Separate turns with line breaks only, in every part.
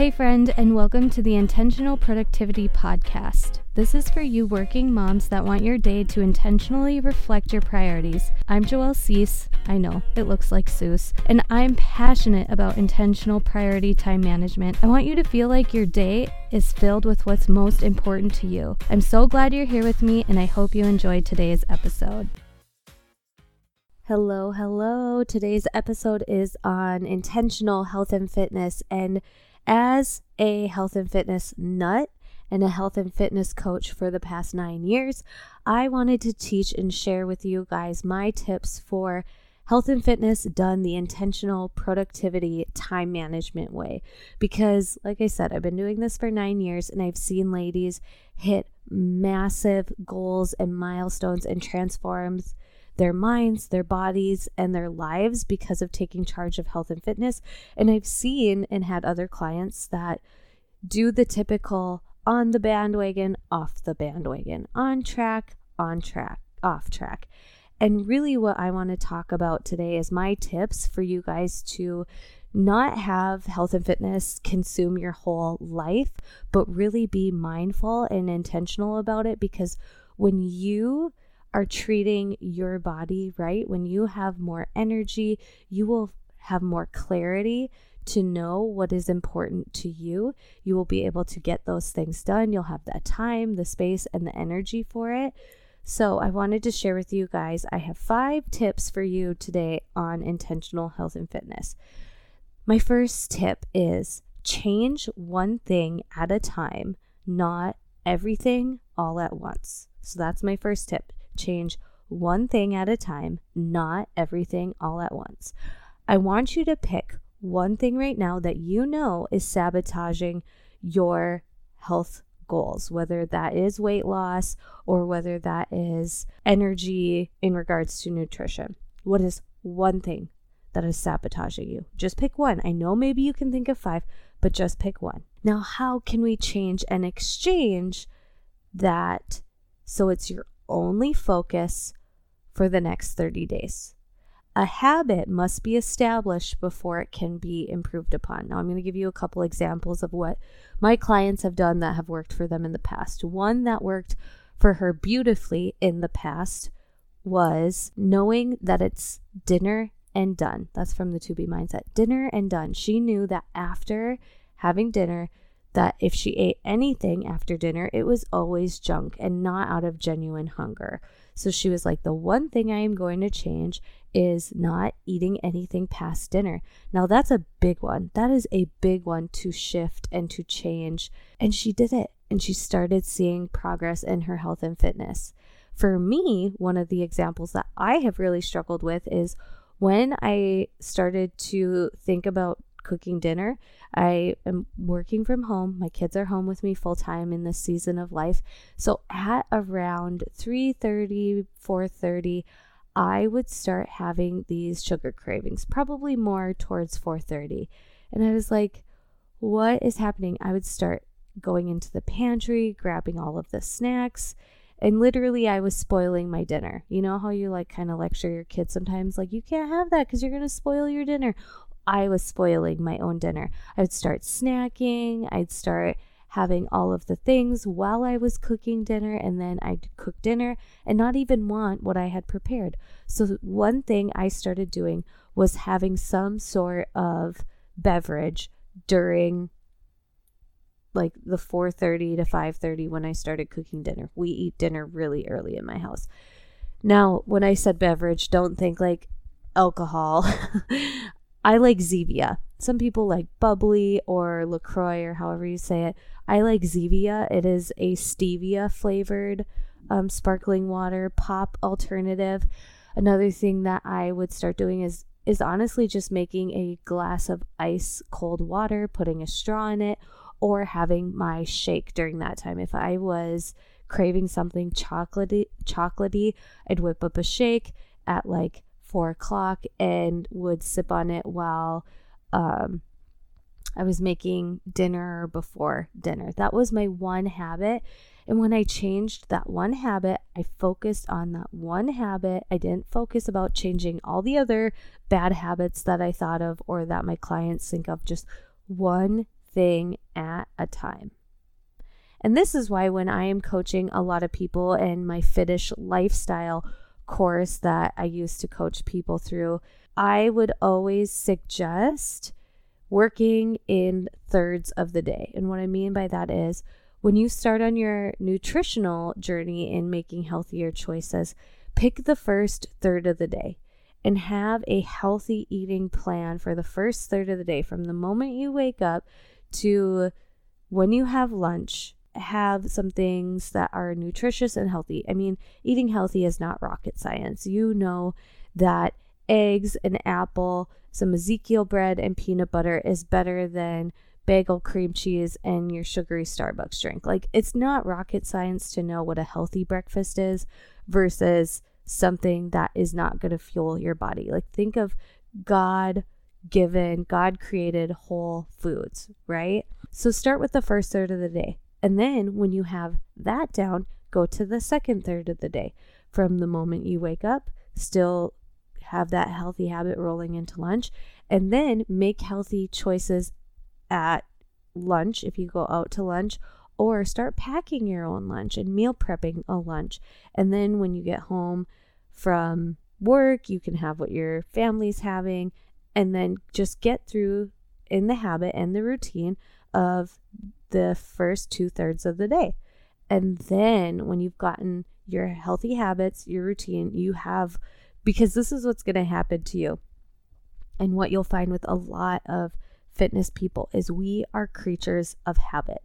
Hey, friend, and welcome to the Intentional Productivity Podcast. This is for you working moms that want your day to intentionally reflect your priorities. I'm Joelle Cease. I know, it looks like Seuss. And I'm passionate about intentional priority time management. I want you to feel like your day is filled with what's most important to you. I'm so glad you're here with me, and I hope you enjoyed today's episode. Hello, hello. Today's episode is on intentional health and fitness. And as a health and fitness nut and a health and fitness coach for the past nine years, I wanted to teach and share with you guys my tips for health and fitness done the intentional productivity time management way. Because, like I said, I've been doing this for nine years and I've seen ladies hit massive goals and milestones and transforms their minds, their bodies, and their lives because of taking charge of health and fitness. And I've seen and had other clients that do the typical on the bandwagon, off the bandwagon, on track, on track, off track. And really, what I want to talk about today is my tips for you guys to not have health and fitness consume your whole life, but really be mindful and intentional about it because when you are treating your body right, when you have more energy, you will have more clarity to know what is important to you. You will be able to get those things done. You'll have the time, the space, and the energy for it. So, I wanted to share with you guys I have five tips for you today on intentional health and fitness. My first tip is change one thing at a time, not everything all at once. So, that's my first tip change one thing at a time, not everything all at once. I want you to pick one thing right now that you know is sabotaging your health goals, whether that is weight loss or whether that is energy in regards to nutrition. What is one thing that is sabotaging you? Just pick one. I know maybe you can think of five, but just pick one. Now, how can we change and exchange that so it's your only focus for the next 30 days. A habit must be established before it can be improved upon. Now, I'm going to give you a couple examples of what my clients have done that have worked for them in the past. One that worked for her beautifully in the past was knowing that it's dinner and done. That's from the To Be mindset. Dinner and done. She knew that after having dinner, that if she ate anything after dinner, it was always junk and not out of genuine hunger. So she was like, The one thing I am going to change is not eating anything past dinner. Now, that's a big one. That is a big one to shift and to change. And she did it. And she started seeing progress in her health and fitness. For me, one of the examples that I have really struggled with is when I started to think about cooking dinner. I am working from home. My kids are home with me full time in this season of life. So at around 3:30, 4:30, I would start having these sugar cravings, probably more towards 4:30. And I was like, what is happening? I would start going into the pantry, grabbing all of the snacks, and literally I was spoiling my dinner. You know how you like kind of lecture your kids sometimes like you can't have that cuz you're going to spoil your dinner. I was spoiling my own dinner. I would start snacking, I'd start having all of the things while I was cooking dinner, and then I'd cook dinner and not even want what I had prepared. So, one thing I started doing was having some sort of beverage during like the 4:30 to 5:30 when I started cooking dinner. We eat dinner really early in my house. Now, when I said beverage, don't think like alcohol. I like Zevia. Some people like bubbly or LaCroix or however you say it. I like Zevia. It is a stevia flavored um, sparkling water pop alternative. Another thing that I would start doing is is honestly just making a glass of ice cold water, putting a straw in it, or having my shake during that time. If I was craving something chocolatey, chocolatey, I'd whip up a shake at like four o'clock and would sip on it while um, I was making dinner before dinner. That was my one habit. And when I changed that one habit, I focused on that one habit. I didn't focus about changing all the other bad habits that I thought of or that my clients think of. Just one thing at a time. And this is why when I am coaching a lot of people in my Fittish lifestyle course that I used to coach people through, I would always suggest working in thirds of the day. And what I mean by that is when you start on your nutritional journey in making healthier choices, pick the first third of the day and have a healthy eating plan for the first third of the day from the moment you wake up to when you have lunch have some things that are nutritious and healthy. I mean, eating healthy is not rocket science. You know that eggs, an apple, some Ezekiel bread, and peanut butter is better than bagel, cream cheese, and your sugary Starbucks drink. Like, it's not rocket science to know what a healthy breakfast is versus something that is not going to fuel your body. Like, think of God given, God created whole foods, right? So, start with the first third of the day. And then when you have that down, go to the second third of the day. From the moment you wake up, still have that healthy habit rolling into lunch, and then make healthy choices at lunch if you go out to lunch, or start packing your own lunch and meal prepping a lunch. And then when you get home from work, you can have what your family's having, and then just get through in the habit and the routine of the first two thirds of the day. And then when you've gotten your healthy habits, your routine, you have, because this is what's going to happen to you. And what you'll find with a lot of fitness people is we are creatures of habit.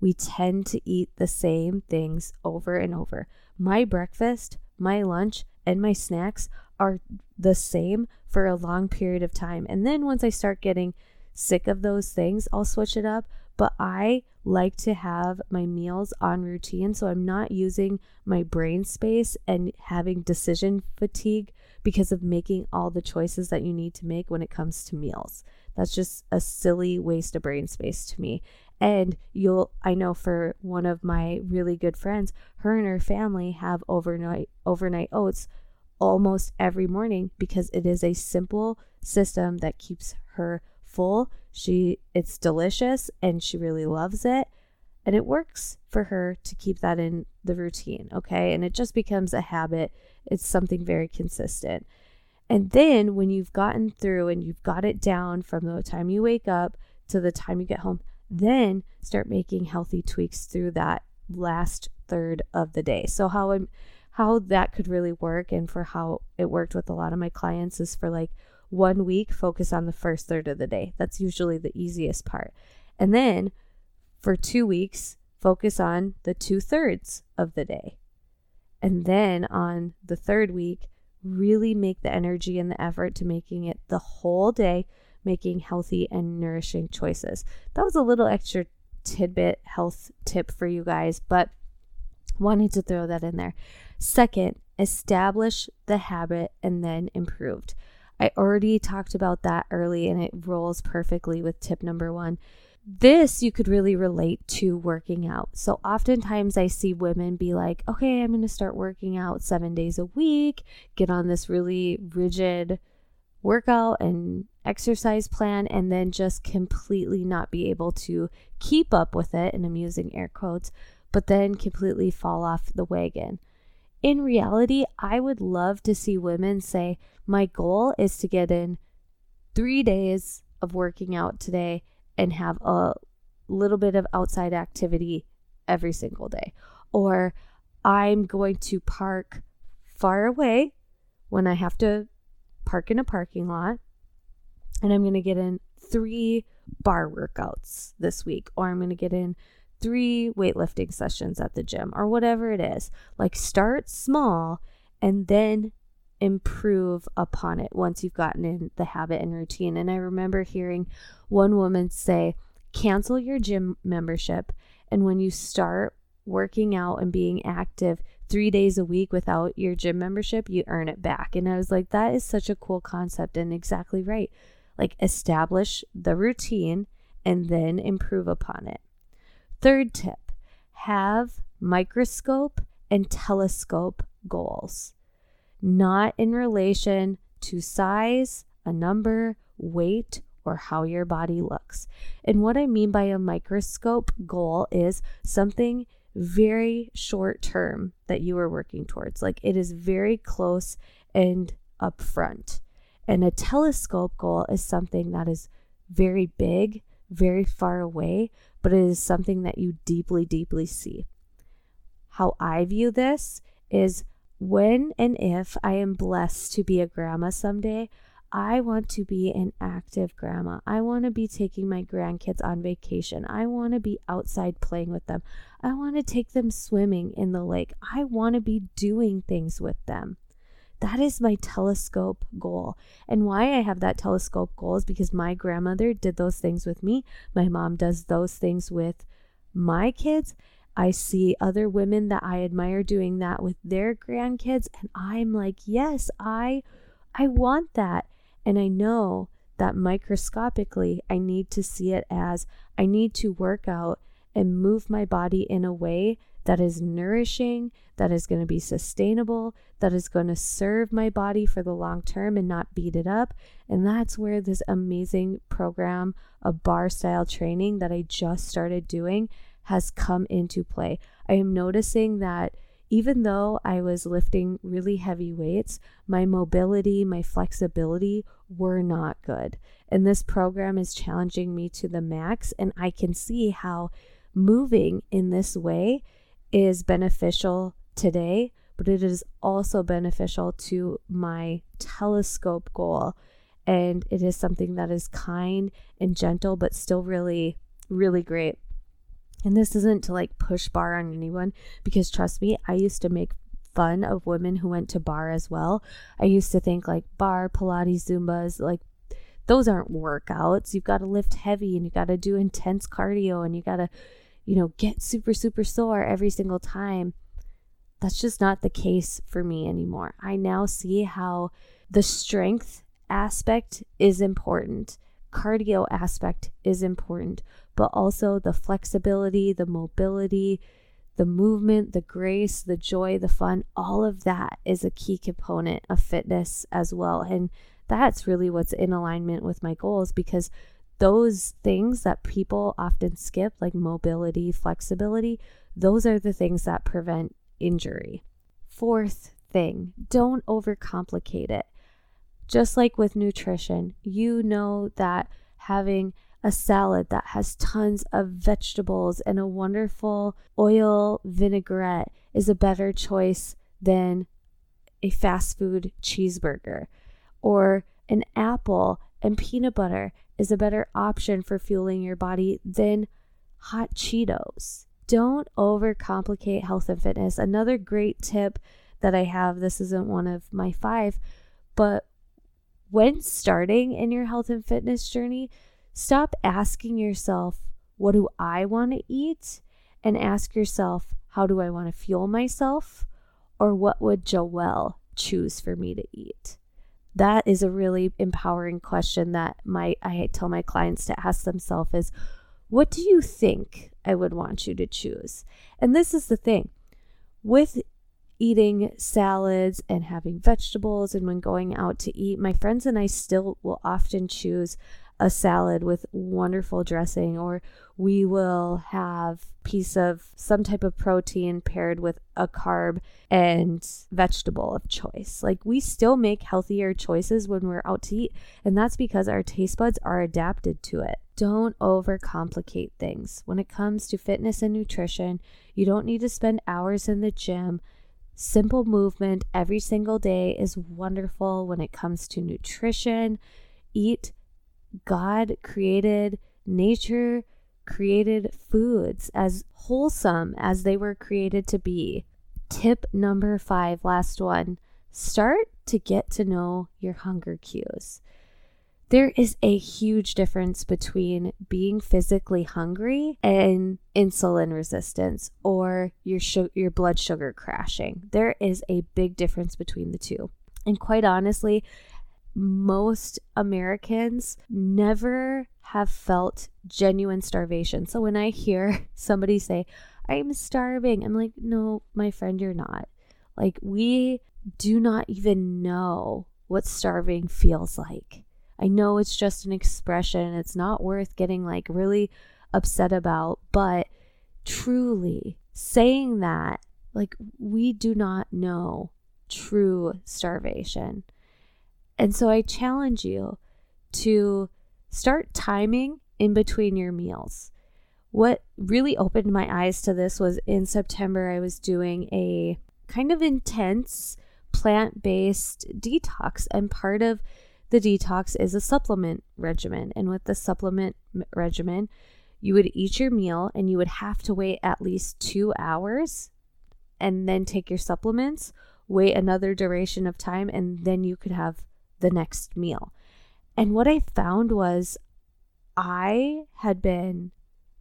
We tend to eat the same things over and over. My breakfast, my lunch, and my snacks are the same for a long period of time. And then once I start getting sick of those things, I'll switch it up but I like to have my meals on routine so I'm not using my brain space and having decision fatigue because of making all the choices that you need to make when it comes to meals. That's just a silly waste of brain space to me. And you'll I know for one of my really good friends, her and her family have overnight overnight oats almost every morning because it is a simple system that keeps her full. She it's delicious and she really loves it. And it works for her to keep that in the routine, okay? And it just becomes a habit. It's something very consistent. And then when you've gotten through and you've got it down from the time you wake up to the time you get home, then start making healthy tweaks through that last third of the day. So how I'm how that could really work and for how it worked with a lot of my clients is for like one week, focus on the first third of the day. That's usually the easiest part. And then for two weeks, focus on the two thirds of the day. And then on the third week, really make the energy and the effort to making it the whole day, making healthy and nourishing choices. That was a little extra tidbit health tip for you guys, but wanted to throw that in there. Second, establish the habit and then improved. I already talked about that early and it rolls perfectly with tip number one. This you could really relate to working out. So, oftentimes I see women be like, okay, I'm going to start working out seven days a week, get on this really rigid workout and exercise plan, and then just completely not be able to keep up with it. And I'm using air quotes, but then completely fall off the wagon. In reality, I would love to see women say, My goal is to get in three days of working out today and have a little bit of outside activity every single day. Or I'm going to park far away when I have to park in a parking lot and I'm going to get in three barre workouts this week, or I'm going to get in three weightlifting sessions at the gym or whatever it is. Like start small and then improve upon it once you've gotten in the habit and routine. And I remember hearing one woman say, cancel your gym membership. And when you start working out and being active three days a week without your gym membership, you earn it back. And I was like, that is such a cool concept and exactly right. Like, establish the routine and then improve upon it. Third tip have microscope and telescope goals, not in relation to size, a number, weight, or how your body looks. And what I mean by a microscope goal is something very short term that you are working towards. Like it is very close and upfront. And a telescope goal is something that is very big, very far away, but it is something that you deeply, deeply see. How I view this is when and if I am blessed to be a grandma someday, I want to be an active grandma. I want to be taking my grandkids on vacation. I want to be outside playing with them. I want to take them swimming in the lake. I want to be doing things with them. That is my telescope goal. And why I have that telescope goal is because my grandmother did those things with me. My mom does those things with my kids. I see other women that I admire doing that with their grandkids and I'm like, "Yes, I I want that." And I know that microscopically, I need to see it as I need to work out and move my body in a way that is nourishing, that is going to be sustainable, that is going to serve my body for the long term and not beat it up. And that's where this amazing program of barre style training that I just started doing has come into play. I am noticing that even though I was lifting really heavy weights, my mobility, my flexibility were not good. And this program is challenging me to the max. And I can see how moving in this way is beneficial today, but it is also beneficial to my telescope goal. And it is something that is kind and gentle, but still really, really great. And this isn't to like push barre on anyone because trust me, I used to make fun of women who went to barre as well. I used to think like barre, Pilates, Zumbas, like those aren't workouts. You've got to lift heavy and you got to do intense cardio and you got to, you know, get super, super sore every single time. That's just not the case for me anymore. I now see how the strength aspect is important cardio aspect is important, but also the flexibility, the mobility, the movement, the grace, the joy, the fun, all of that is a key component of fitness as well. And that's really what's in alignment with my goals because those things that people often skip, like mobility, flexibility, those are the things that prevent injury. Fourth thing, don't overcomplicate it. Just like with nutrition, you know that having a salad that has tons of vegetables and a wonderful oil vinaigrette is a better choice than a fast food cheeseburger. Or an apple and peanut butter is a better option for fueling your body than hot Cheetos. Don't overcomplicate health and fitness. Another great tip that I have this isn't one of my five, but when starting in your health and fitness journey, stop asking yourself, What do I want to eat? and ask yourself, How do I want to fuel myself? Or what would Joelle choose for me to eat? That is a really empowering question that my I tell my clients to ask themselves is what do you think I would want you to choose? And this is the thing. With eating salads and having vegetables and when going out to eat, my friends and I still will often choose a salad with wonderful dressing or we will have piece of some type of protein paired with a carb and vegetable of choice. Like we still make healthier choices when we're out to eat and that's because our taste buds are adapted to it. Don't overcomplicate things. When it comes to fitness and nutrition, you don't need to spend hours in the gym Simple movement every single day is wonderful when it comes to nutrition. Eat God created, nature created foods as wholesome as they were created to be. Tip number five, last one start to get to know your hunger cues there is a huge difference between being physically hungry and insulin resistance or your your blood sugar crashing. There is a big difference between the two. And quite honestly, most Americans never have felt genuine starvation. So when I hear somebody say, I'm starving, I'm like, no, my friend, you're not. Like, we do not even know what starving feels like I know it's just an expression. It's not worth getting like really upset about, but truly saying that, like, we do not know true starvation. And so I challenge you to start timing in between your meals. What really opened my eyes to this was in September, I was doing a kind of intense plant based detox, and part of the detox is a supplement regimen. And with the supplement regimen, you would eat your meal and you would have to wait at least two hours and then take your supplements, wait another duration of time, and then you could have the next meal. And what I found was I had been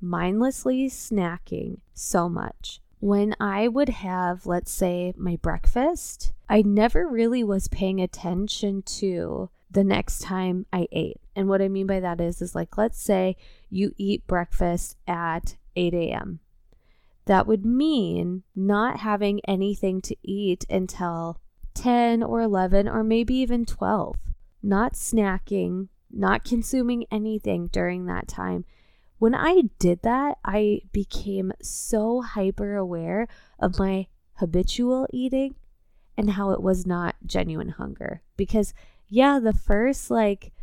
mindlessly snacking so much. When I would have, let's say, my breakfast, I never really was paying attention to the next time I ate. And what I mean by that is, is like, let's say you eat breakfast at 8 a.m. That would mean not having anything to eat until 10 or 11 or maybe even 12. Not snacking, not consuming anything during that time. When I did that, I became so hyper aware of my habitual eating and how it was not genuine hunger. Because, yeah, the first like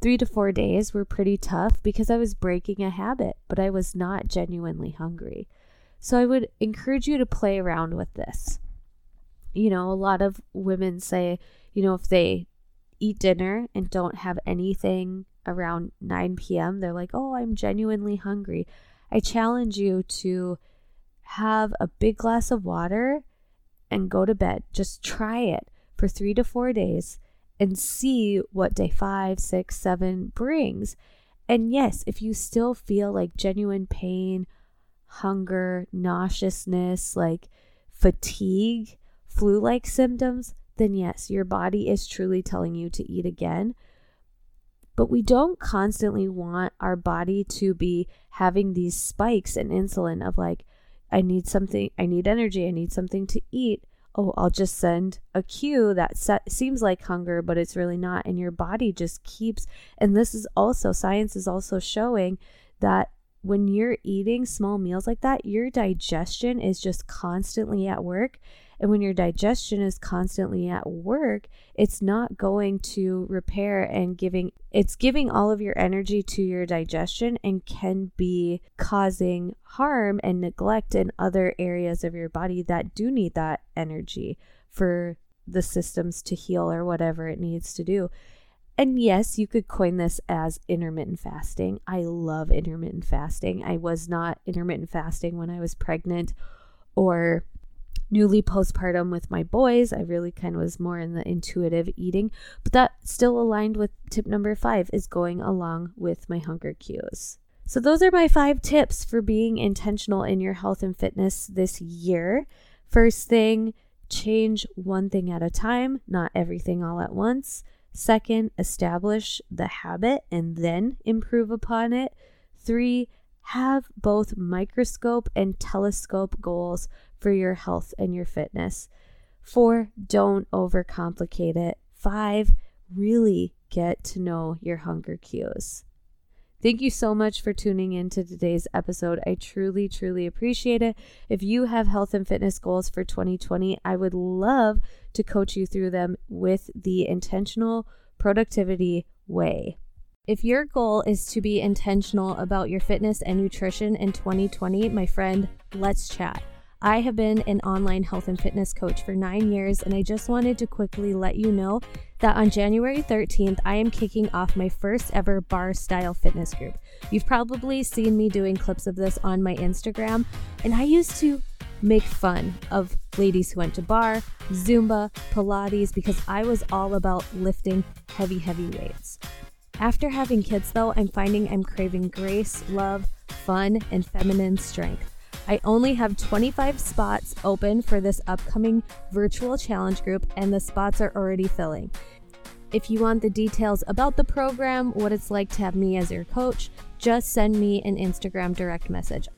three to four days were pretty tough because I was breaking a habit, but I was not genuinely hungry. So I would encourage you to play around with this. You know, a lot of women say, you know, if they eat dinner and don't have anything around 9 p.m., they're like, oh, I'm genuinely hungry. I challenge you to have a big glass of water and go to bed. Just try it for three to four days and see what day five, six, seven brings. And yes, if you still feel like genuine pain, hunger, nauseousness, like fatigue, flu like symptoms, then yes, your body is truly telling you to eat again. But we don't constantly want our body to be having these spikes in insulin of like, I need something, I need energy, I need something to eat oh, I'll just send a cue that seems like hunger, but it's really not. And your body just keeps, and this is also, science is also showing that when you're eating small meals like that, your digestion is just constantly at work. And when your digestion is constantly at work, it's not going to repair and giving, it's giving all of your energy to your digestion and can be causing harm and neglect in other areas of your body that do need that energy for the systems to heal or whatever it needs to do. And yes, you could coin this as intermittent fasting. I love intermittent fasting. I was not intermittent fasting when I was pregnant or newly postpartum with my boys. I really kind of was more in the intuitive eating, but that still aligned with tip number five is going along with my hunger cues. So, those are my five tips for being intentional in your health and fitness this year. First thing, change one thing at a time, not everything all at once. Second, establish the habit and then improve upon it. Three, have both microscope and telescope goals for your health and your fitness. Four, don't overcomplicate it. Five, really get to know your hunger cues. Thank you so much for tuning in to today's episode. I truly, truly appreciate it. If you have health and fitness goals for 2020, I would love to coach you through them with the intentional productivity way. If your goal is to be intentional about your fitness and nutrition in 2020, my friend, let's chat. I have been an online health and fitness coach for nine years, and I just wanted to quickly let you know that on January 13th, I am kicking off my first ever barre style fitness group. You've probably seen me doing clips of this on my Instagram, and I used to make fun of ladies who went to barre, Zumba, Pilates, because I was all about lifting heavy, heavy weights. After having kids, though, I'm finding I'm craving grace, love, fun, and feminine strength. I only have 25 spots open for this upcoming virtual challenge group, and the spots are already filling. If you want the details about the program, what it's like to have me as your coach, just send me an Instagram direct message.